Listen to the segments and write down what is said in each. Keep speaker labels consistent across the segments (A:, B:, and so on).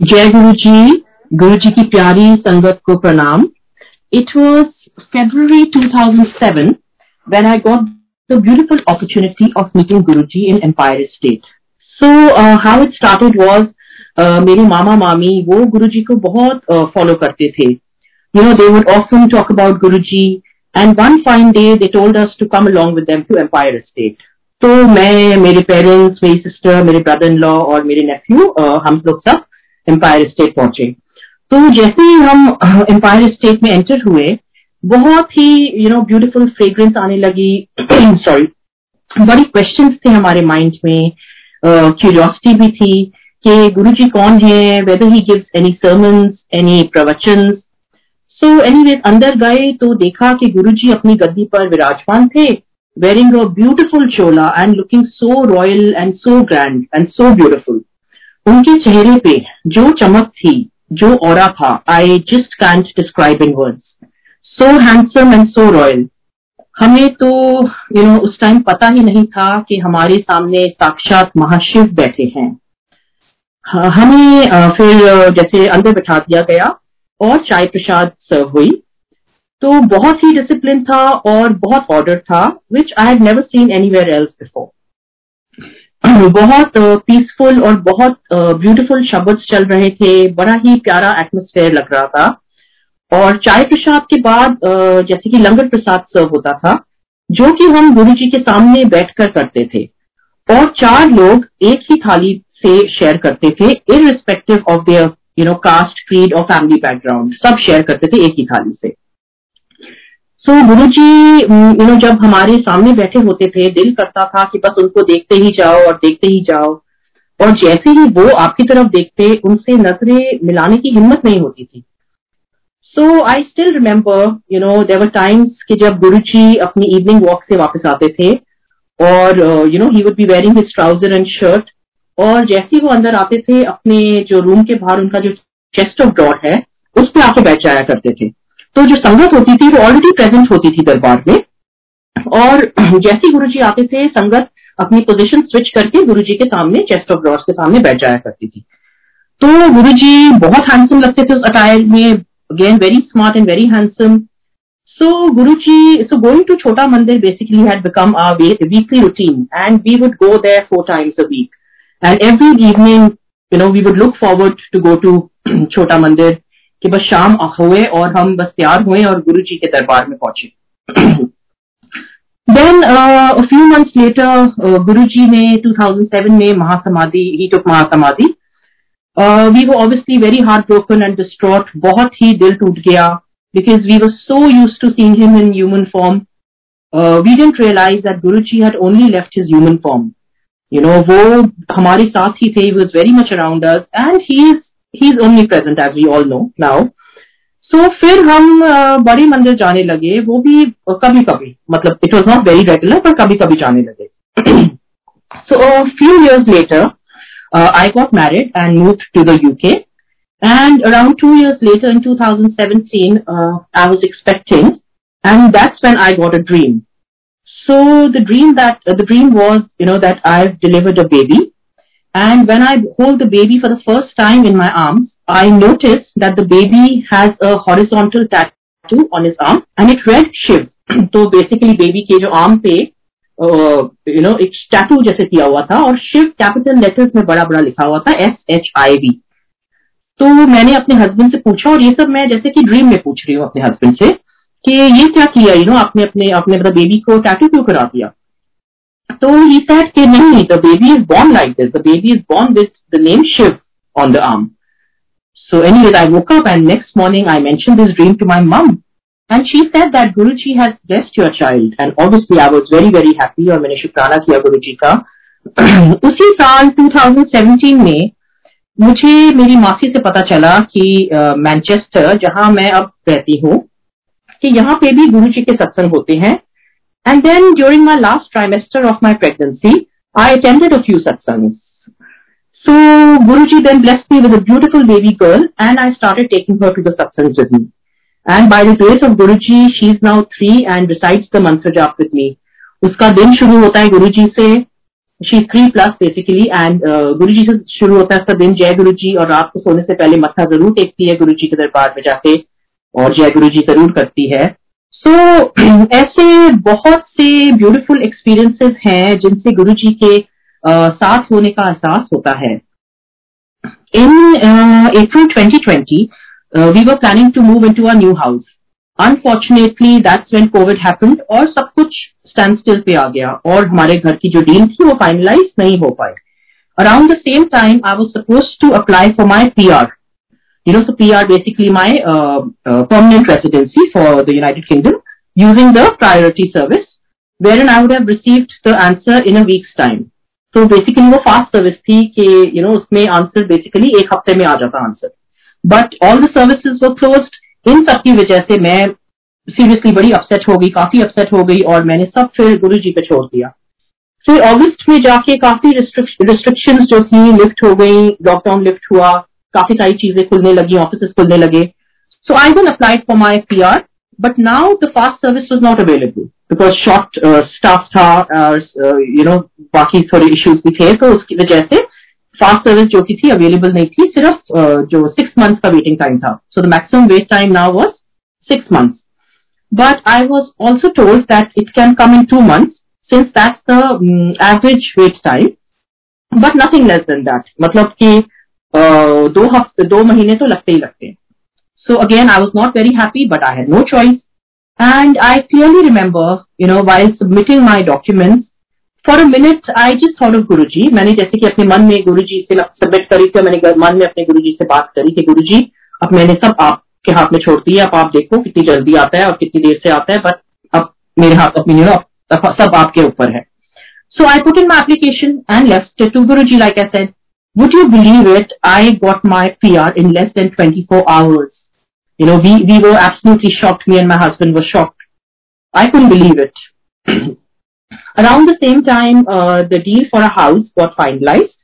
A: जय गुरु जी गुरु जी की प्यारी संगत को प्रणाम। It was February two thousand seven when I got the beautiful opportunity of meeting Guru ji in Empire State so how it started was मेरे मामा मामी वो गुरु जी को बहुत फॉलो uh, करते थे। You know they would often talk about Guru ji and one fine day they told us to come along with to Empire State तो मैं मेरे पेरेंट्स मेरी सिस्टर मेरे ब्रदर इन लॉ और मेरे नेफ्यू uh, हम लोग सब एम्पायर स्टेट पहुँचे। तो जैसे ही हम एम्पायर स्टेट में एंटर हुए बहुत ही यू नो ब्यूटीफुल फ्रेग्रेंस आने लगी। सॉरी बड़ी क्वेश्चन थे हमारे माइंड में। क्यूरियोसिटी uh, भी थी कि गुरु जी कौन है whether he gives any sermons any pravachan. So any अंदर गए तो देखा कि गुरु जी अपनी गद्दी पर विराजमान थे wearing a beautiful chola and looking so royal and so grand and so beautiful उनके चेहरे पे जो चमक थी, जो और था I just can't describe in words so handsome and so royal हमें तो यू नो उस टाइम पता ही नहीं था कि हमारे सामने साक्षात महाशिव बैठे हैं। हमें फिर जैसे अंदर बैठा दिया गया और चाय प्रसाद सर्व हुई। तो बहुत ही डिसिप्लिन था और बहुत ऑर्डर था which I had never seen anywhere else before बहुत पीसफुल और बहुत ब्यूटीफुल शब्द चल रहे थे। बड़ा ही प्यारा एटमोस्फेयर लग रहा था। और चाय प्रसाद के बाद जैसे कि लंगर प्रसाद सर्व होता था, जो कि हम गुरु जी के सामने बैठकर करते थे। और चार लोग एक ही थाली से शेयर करते थे irrespective of their you know caste creed और फैमिली बैकग्राउंड सब शेयर करते थे एक ही थाली से। सो so, Guru ji you no जब हमारे सामने बैठे होते थे दिल करता था कि बस उनको देखते ही जाओ और देखते ही जाओ। और जैसे ही वो आपकी तरफ़ देखते उनसे नज़रें मिलाने की हिम्मत नहीं होती थी। So I still remember you know there were times कि जब गुरु जी अपनी इवनिंग वॉक से वापस आते थे और you know he would be wearing his trouser and shirt और जैसे ही वो अंदर आते थे अपने जो रूम के बाहर उनका जो चेस्ट ऑफ़ ड्रॉर है उस पर आके बैठ जाया करते थे। तो जो संगत होती थी, वो ऑलरेडी प्रेजेंट होती थी दरबार में। और जैसे गुरु जी आते थे, संगत अपनी पोजीशन स्विच करके गुरु जी के सामने चेस्ट ऑफ़ ड्रॉर्स के सामने बैठ जाया करती थी। तो गुरु जी बहुत हैंडसम लगते थे उस अटायर में। Again very smart and very handsome so Guru ji so going to Chhota Mandir basically had become a weekly routine and we would go there four times a week and every evening you know we would look forward to go to Chhota Mandir कि बस शाम हुए और हम बस तैयार हुए और गुरु जी के दरबार में पहुँचे। देन फ्यू मंथ्स लेटर गुरु जी ने 2007 में महासमाधि he took mahasamadhi we were obviously very heartbroken and distraught बहुत ही दिल टूट गया because we were so used to seeing him in human form we didn't realise that Guru ji had only left his human form you know वो हमारे साथ ही थे very much around and he is he is only present as we all know now so फिर हम बड़ी मंदिर जाने लगे वो भी कभी कभी मतलब it was not very regular पर कभी कभी जाने लगे so few years later I got married and move to the UK and around two years later in 2017 uh, i was expecting and that's when i got a dream so the dream that uh, the dream was you know that i've delivered a baby And when I hold the baby for the first time in my arms, I notice that the baby has a horizontal tattoo on his arm and it read Shiv. तो basically baby के जो arm पे you know एक tattoo जैसे किया हुआ था और शिव कैपिटल लेटर्स में बड़ा बड़ा लिखा हुआ था एस एच आई वी तो मैंने अपने हस्बैंड से पूछा और ये सब मैं जैसे कि ड्रीम में पूछ रही हूँ अपने हस्बैंड से कि ये क्या किया यू नो आपने अपने अपने मतलब बेबी को टैटू क्यों करा दिया तो ही सेड कि नहीं the baby is born like this the baby is born with the name Shiv on the arm so anyways I woke up and next morning I mention this dream to my mum and she said that Guru ji has blessed your child and obviously I was very very happy और मैंने शुक्राना किया गुरु जी का। उसी साल 2017 में मुझे मेरी मासी से पता चला कि मैनचेस्टर uh, जहाँ मैं अब रहती हूँ कि यहाँ पे भी गुरु जी के सत्संग होते हैं। And then during my last trimester of my pregnancy, I attended a few satsangs. So Guruji then blessed me with a beautiful baby girl and I started taking her to the satsangs with me. And by the grace of Guruji, she is now three and recites the mantra jap with me. उसका दिन शुरू होता है गुरु जी से she three plus basically and Guru ji से शुरू होता है उसका दिन जय गुरु जी और रात को सोने से पहले मत्था ज़रूर टेकती है गुरु जी के दरबार में जाके और जय गुरु जी ज़रूर करती है सो so, ऐसे बहुत से ब्यूटीफुल एक्सपीरियंसेस हैं जिनसे गुरु जी के uh, साथ होने का एहसास होता है। In April 2020 we were planning to move into a new house unfortunately that's when COVID happened और सब कुछ स्टैंड स्टिल पे आ गया और हमारे घर की जो डील थी वो फाइनलाइज नहीं हो पाए around the same time I was suppose to apply for my P R you know, so PR basically my uh, uh, permanent residency for the United Kingdom using the priority service, wherein I would have received the answer in a week's time. So basically वो fast service थी कि you know उसमें answer basically एक हफ़्ते में आ जाता answer. But all the services were closed. इन सब की वजह से मैं सीरियसली बड़ी अपसेट हो गई काफ़ी अपसेट हो गई और मैंने सब फिर गुरु जी पे छोड़ दिया फिर अगस्त में जाके काफ़ी रिस्ट्रिक्शन जो थी लिफ्ट हो गई लॉकडाउन लिफ्ट हुआ काफ़ी सारी चीज़ें खुलने लगी ऑफ़िस खुलने लगे। So I once applied for my P R but now the fast service was not available because short staff था यू नो बाकी थोड़े इश्यूज़ भी थे तो उसकी वजह से फास्ट सर्विस जो की थी अवेलेबल नहीं थी सिर्फ़ uh, जो सिक्स मंथ का वेटिंग टाइम था। So the maximum wait time now was six month but I was also told that it can come in two month since that's the average wait time but nothing less than that. मतलब कि दो हफ़्ते दो महीने तो लगते ही लगते So again, I was not very happy, but I had no choice. And I clearly remember, you know, while submitting my documents, for a minute I just thought of Guruji. मैंने जैसे कि अपने मन में गुरु जी से सबमिट करी थी मैंने मन में अपने गुरु जी से बात करी कि गुरुजी अब मैंने सब आपके हाथ में छोड़ती है अब आप देखो कितनी जल्दी आता है और कितनी देर से आता है बट अब मेरे हाथ अपनी यू नो सब आपके ऊपर है so I put in my application and left to Guru ji like I said would you believe it i got my pr in less than 24 hours you know we we were absolutely shocked me and my husband were shocked i couldn't believe it around the same time uh, the deal for a house got finalized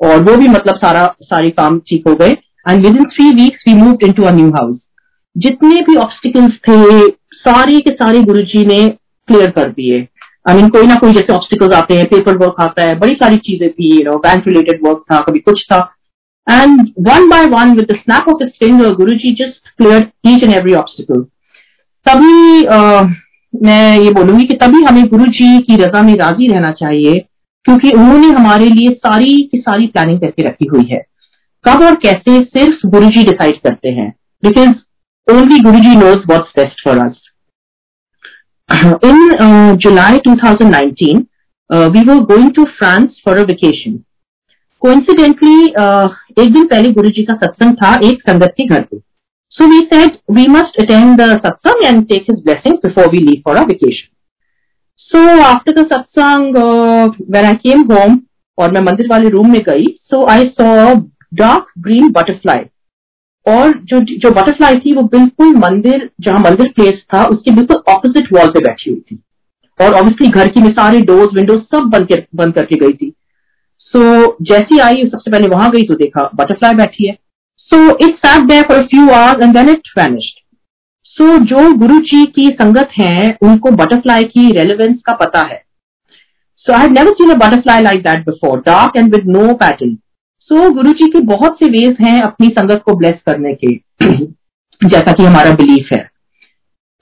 A: और वो भी मतलब सारा सारे काम ठीक हो गए and within three weeks we move into a new house जितने भी ऑब्स्टिकल्स थे सारे के सारे गुरु जी ने क्लियर कर दिए आई मीन कोई ना कोई जैसे ऑब्स्टिकल्स आते हैं पेपर वर्क आता है, बड़ी सारी चीज़ें थी you know bank related work था, कभी कुछ था। And one by one with the snap of finger Guru ji just clear each and every obstacle तभी मैं ये बोलूँगी कि तभी हमें गुरु जी की रजा में राज़ी रहना चाहिए, क्योंकि उन्होंने हमारे लिए सारी की सारी प्लानिंग करके रखी हुई है। कब और कैसे, सिर्फ़ गुरु जी डिसाइड करते हैं because only Guru ji knows what's best for us in July 2019 we were going to France for a vacation coincidentally एक दिन पहले गुरु जी का सत्संग था एक संगत के घर पे। So we said we must attend the satsang and take his blessing before we leave for a vacation so after the satsang when I came home और मैं मंदिर वाले रूम में गई so I saw dark green butterfly और जो जो butterfly थी वो बिल्कुल मंदिर जहाँ मंदिर प्लेस था उसके बिल्कुल ऑपोजिट वॉल पे बैठी हुई थी। और ऑब्वियसली घर की सारे डोर्स विंडोज़ सब बंद कर बंद करके गई थी। सो so, जैसी आई सबसे पहले वहाँ गई तो देखा बटरफ्लाई बैठी है। So it sat there for few hours and then it vanished so जो गुरु जी की संगत है उनको बटरफ्लाई की रेलिवेंस का पता है। So I have never seen a butterfly like that before dark and with no pattern so so, Guru ji के बहुत से वेज हैं अपनी संगत को ब्लेस करने के। जैसा कि हमारा बिलीफ है।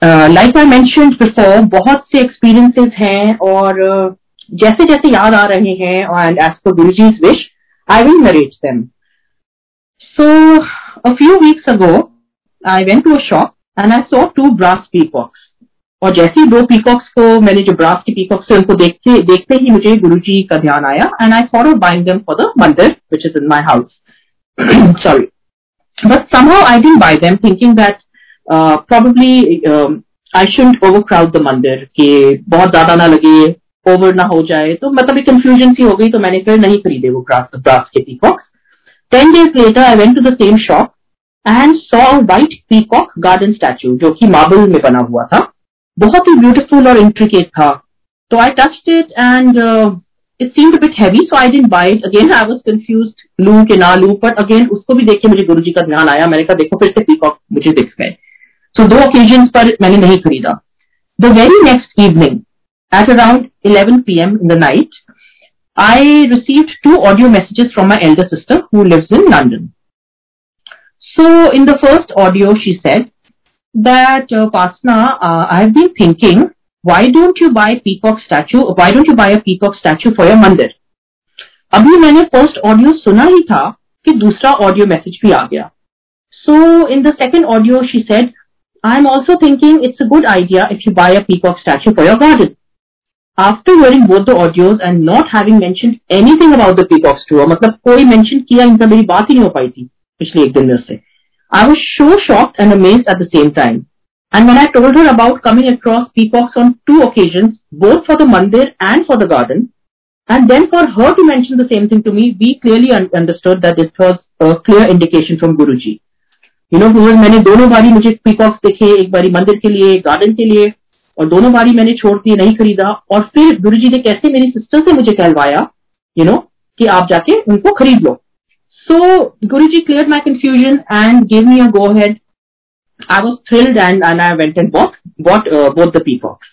A: लाइक आई बिफोर बहुत से एक्सपीरियंसेस हैं और uh, जैसे जैसे याद आ रहे हैं and as per Guru ji wish I will narrate them so a few weeks ago I went to a shop and I saw two brass peacocks और जैसे ही दो पीकॉक्स को मैंने जो ब्रास के पीकॉक्स थे उनको देखते देखते ही मुझे गुरु जी का ध्यान आया and I follow buying them for the mandir which is in my house sorry but I didn't buy them thinking that uh, probably um, I shouldn't overcrowd the मंदिर कि बहुत ज़्यादा ना लगे ओवर ना हो जाए। तो मतलब एक कंफ्यूजन सी हो गई तो मैंने फिर नहीं खरीदे वो ब्रास ब्रास के peacocks ten days later I went to the same shop and saw white peacock garden statue जो कि मार्बल में बना हुआ था। बहुत ही ब्यूटीफुल और इंट्रिकेट था। तो I touched it and it seemed bit heavy so I didn't buy it again I was confused लू के ना लू बट अगेन उसको भी देख के मुझे गुरुजी का ध्यान आया। मैंने कहा देखो फिर से पीकॉक मुझे दिख गए। सो दो ओकेजन पर मैंने नहीं खरीदा। The very next evening at around 11 PM in the night I received two audio messages from my elder sister who lives in London. So in the first audio, she said that uh, Pasna, uh, I've been thinking, why don't you buy peacock statue? Why don't you buy a peacock statue for your mandir? अभी मैंने first audio सुना ही था कि दूसरा audio message भी आ गया so in the second audio she said I am also thinking it's a good idea if you buy a peacock statue for your garden after hearing both the audios and not having mention anything about the peacock statue मतलब कोई mention किया इनका मेरी बात ही नहीं हो पाई थी पिछले एक दिन में से I was so shocked and amazed at the same time And when I told her about coming across peacocks on two occasions, both for the mandir and for the garden, And then for her to mention the same thing to me, we clearly un understood that this was a clear indication from Guruji. You know, because मैंने दोनों बारी मुझे peacocks देखे एक बारी मंदिर के लिए गार्डन के लिए और दोनों बारी मैंने छोड़ दिए नहीं खरीदा और फिर गुरु जी ने कैसे मेरी सिस्टर से मुझे कहलवाया यू नो कि आप जाके उनको खरीद लो So Guru ji clear my confusion and give me a go ahead I was thrilled and, and I went and bought, bought uh, both the peacocks.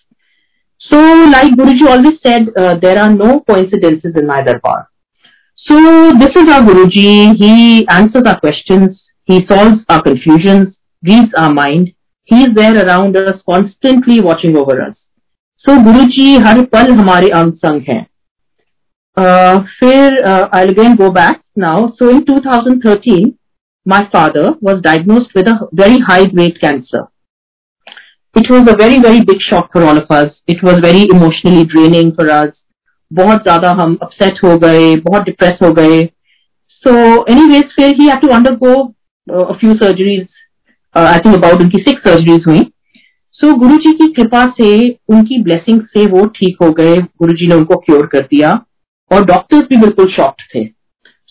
A: So, like Guruji always said, uh, there are no coincidences in my darbar. So, this is our Guruji. He answers our questions. He solves our confusions, reads our mind. He is there around us, constantly watching over us. So, Guruji har pal hamare ansang hai. Uh, फिर uh, I'll again go back now. So in 2013, my father was diagnosed with a very high grade cancer. It was a very very big shock for all of us. It was very emotionally draining for us. बहुत ज़्यादा हम upset हो गए बहुत depress हो गए so any ways फिर he to undergo few surgeries I think about उनकी सिक्स सर्जरीज हुई सो so, गुरु जी की कृपा से उनकी ब्लेसिंग से वो ठीक हो गए गुरु जी ने उनको क्योर कर दिया और डॉक्टर्स भी बिल्कुल शॉक्ड थे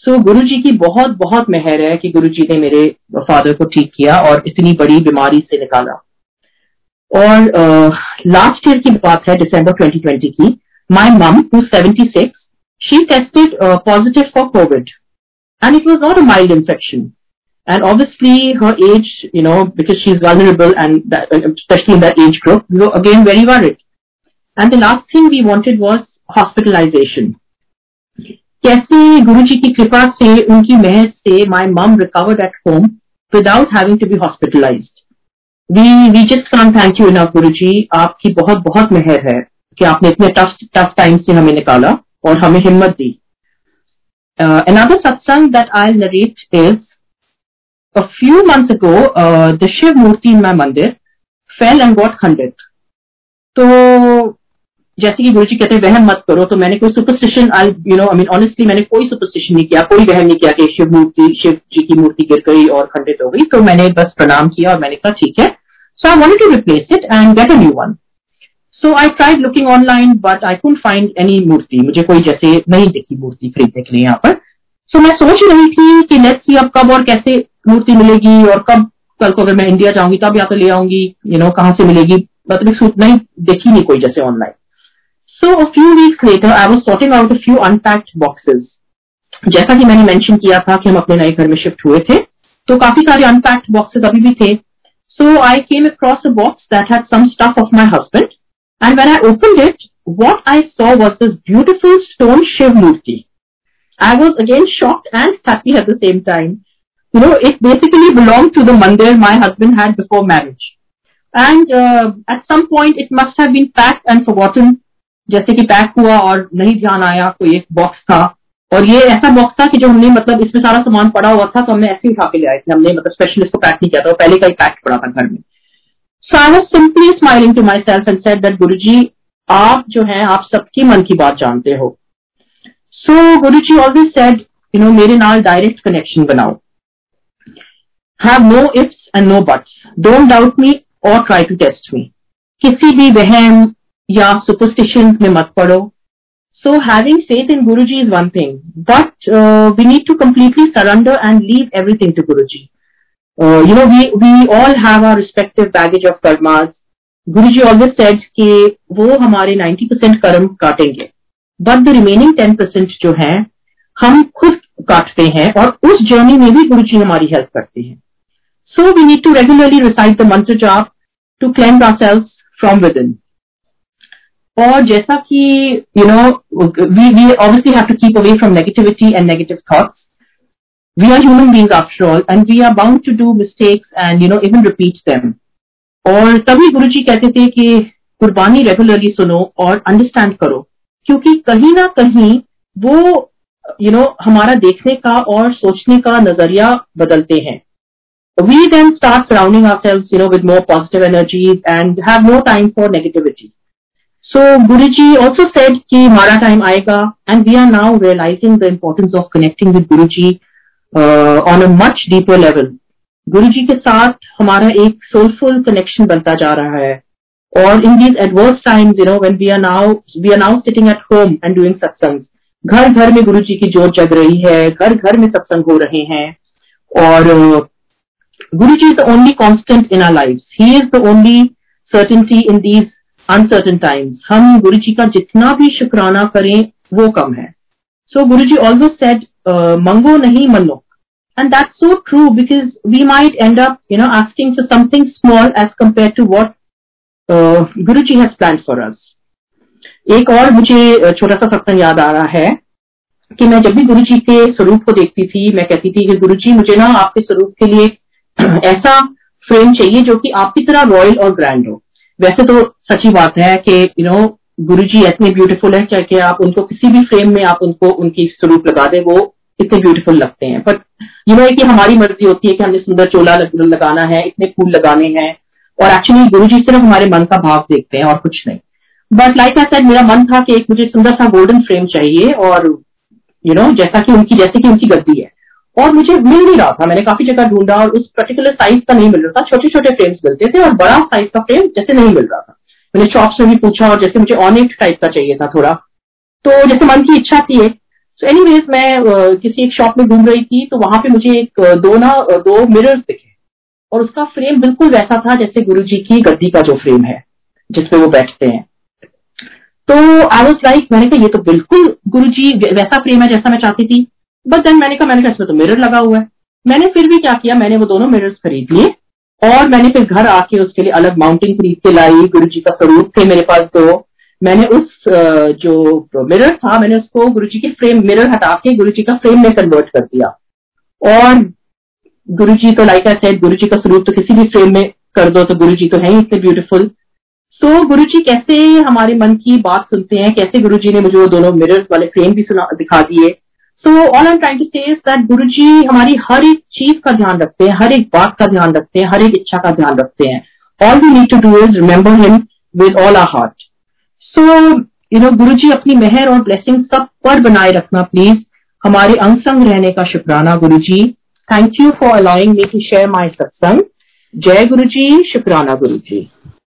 A: सो गुरु जी की बहुत बहुत मेहर है कि गुरु जी ने मेरे फादर को ठीक किया और इतनी बड़ी बीमारी से निकाला और लास्ट ईयर की बात है दिसंबर 2020 की my mum two seventy six she tested positive for COVID and it was not a mild infection and obviously her age you know because she is vulnerable and specially in the age group again very worried it and the last thing we wanted was hospitalisation कैसे गुरु जी की कृपा से उनकी मेहर से my mum recovered at home without having to be hospitalised we we just can't thank you enough Guru ji आपकी बहुत बहुत मेहर है कि आपने इतने टफ टफ टाइम से हमें निकाला और हमें हिम्मत दी। Another satsang that I'll narrate is a few months ago uh, the Shiv Murti in my mandir fell and got. तो जैसे कि गुरु जी कहते हैं वहम मत करो। तो मैंने कोई superstition I you know I mean honestly मैंने कोई सुपरस्टिशन नहीं किया। कोई वहम नहीं किया कि शिव मूर्ति शिव जी की मूर्ति गिर गई और खंडित हो गई। तो मैंने बस प्रणाम किया और मैंने कहा ठीक है। So I want to replace it and get a new one. So I tried looking online, but I couldn't find any मूर्ति। मुझे कोई जैसे नहीं दिखी मूर्ति खरीदने के लिए यहाँ पर। सो so, मैं सोच रही थी कि लेट्स सी अब कब और कैसे मूर्ति मिलेगी और कब कल को अगर मैं इंडिया जाऊँगी तब या तो ले आऊँगी। यू नो कहाँ से मिलेगी? मतलब सूट नहीं देखी नहीं कोई जैसे online so a few weeks later I was sorting out a few unpacked boxes जैसा कि मैंने मेंशन किया था कि हम अपने नए घर में शिफ्ट हुए थे तो काफ़ी सारे अनपैक्ड बॉक्सेस अभी भी थे So I came across a box that had some stuff of my husband. And when I opened it, what I saw was this beautiful stone Shiv Murti. I was again shocked and happy at the same time. You know, it basically belonged to the mandir my husband had before marriage. And uh, at some point it must have been packed and forgotten. जैसे कि pack हुआ और नहीं ध्यान आया, कोई एक box था। और ये ऐसा बॉक्स था कि जो हमने मतलब इसमें सारा सामान पड़ा हुआ था तो हमने ऐसे ही उठा के ले आए थे। हमने मतलब स्पेशल इसको पैक नहीं किया था पहले का ही पैक पड़ा था घर में। So I was simply smiling to myself and said that Guru ji आप जो है, आप सबकी मन की बात जानते हो। So Guru ji always said you know मेरे नाल डायरेक्ट कनेक्शन बनाओ। Have no ifs and no buts don't doubt me और ट्राई टू टेस्ट मी किसी भी वहम या सुपरस्टिशन में मत पड़ो सो having faith in Guru ji is one thing but we need to completely surrender and leave everything to Guru ji you know we we all have our respective baggage of karmas Guru ji always set के वो हमारे ninety percent कर्म काटेंगे but the remaining ten percent जो है, हम खुद काटते हैं और उस जर्नी में भी गुरु जी हमारी हेल्प करते हैं। So we need to regularly recite the mantra job to cleanse our selves from within इन और जैसा कि you know we we obviously have to keep away from negativity and negative thoughts we are human beings after all and we are bound to do mistakes and you know even repeat them और तभी गुरु जी कहते थे कि कुर्बानी regularly सुनो और understand करो. क्योंकि कहीं ना कहीं वो यू you नो know, हमारा देखने का और सोचने का नज़रिया बदलते हैं। We start surrounding our ourselves, you know with more positive energies and have no time for negativity. So Guru ji also said की हमारा टाइम आएगा and we are now realising the importance of connecting with Guru ji on a much deeper level Guru ji के साथ हमारा एक soulful connection बनता जा रहा है। और in these adverse times you we are now we are now sitting at home and doing satsang घर घर में गुरु जी की जोत जग रही है, घर घर में सत्संग हो रहे हैं। और Guru ji is the only constant in our life he is the only certainty in these uncertain times हम गुरु जी का जितना भी शुक्राना करें, वो कम है। सो गुरु जी ऑल्सो सेट मंगो नहीं मनो and that so true because we might end up you know asking for something small as compare to what Guru ji has plan for us एक और मुझे छोटा सा सत्संग याद आ रहा है कि मैं जब भी गुरु जी के स्वरूप को देखती थी, मैं कहती थी कि गुरु जी मुझे ना आपके स्वरूप के लिए ऐसा फ्रेम चाहिए जो कि आपकी तरह रॉयल और ग्रैंड हो। वैसे तो सच्ची बात है कि यू नो गुरु जी इतने ब्यूटीफुल है क्या आप उनको किसी भी फ्रेम में आप उनको उनकी स्वरूप लगा दे वो इतने ब्यूटीफुल लगते हैं। बट यू नो कि हमारी मर्ज़ी होती है कि हमने सुंदर चोला लगाना है इतने फूल लगाने हैं और एक्चुअली गुरु जी सिर्फ़ हमारे मन का भाव देखते हैं और कुछ नहीं। बट लाइक आई सेड मेरा मन था कि एक मुझे सुंदर सा गोल्डन फ्रेम चाहिए और यू you नो know, जैसा कि उनकी जैसे कि उनकी गद्दी है। और मुझे मिल नहीं रहा था। मैंने काफ़ी जगह ढूंढा और उस पर्टिकुलर साइज़ का नहीं मिल रहा था। छोटे छोटे फ्रेम्स मिलते थे और बड़ा साइज़ का फ्रेम जैसे नहीं मिल रहा था। मैंने शॉप्स में भी पूछा और जैसे मुझे ऑनेट टाइप का चाहिए था थोड़ा। तो जैसे मन की इच्छा थी सो एनी वेज मैं किसी एक शॉप में घूम रही थी तो वहाँ पे मुझे एक दो ना दो मिरर्स दिखे। और उसका फ्रेम बिल्कुल वैसा था जैसे गुरु जी की गद्दी का जो फ्रेम है जिसपे वो बैठते हैं। तो आई वॉज़ लाइक मैंने कहा, ये तो बिल्कुल गुरु जी वैसा फ्रेम है जैसा मैं चाहती थी। बट देन मैंने कहा मैंने कहा, इसमें तो मिरर लगा हुआ है। मैंने फिर भी क्या किया, मैंने वो दोनों मिरर्स खरीद लिए और मैंने फिर घर आके उसके लिए अलग माउंटिंग खरीद के लाई गुरु जी का स्वरूप थे मेरे पास दो। मैंने उस जो मिरर था, मैंने उसको गुरु जी के फ्रेम मिरर हटा के गुरु जी का फ्रेम में कन्वर्ट कर दिया। और गुरु जी तो लाइक सेड गुरु जी का स्वरूप तो किसी भी फ्रेम में कर दो तो गुरु जी तो है ही इतने ब्यूटीफुल तो गुरु जी कैसे हमारे मन की बात सुनते हैं, कैसे गुरु जी ने मुझे वो दोनों मिरर्स वाले फ्रेम भी सुना, दिखा दिए? So all am trying to say that Guru ji हमारी हर एक चीज़ का ध्यान रखते हैं, हर एक बात का ध्यान रखते हैं, हर एक इच्छा का ध्यान रखते हैं। All we need to do is remember him with all our heart so you know Guru ji अपनी मेहर और ब्लेसिंग सब पर बनाए रखना प्लीज़ हमारे अंग संग रहने का शुक्राना Guru ji thank you for allowing me to share my satsang जय गुरु जी शुक्राना गुरु जी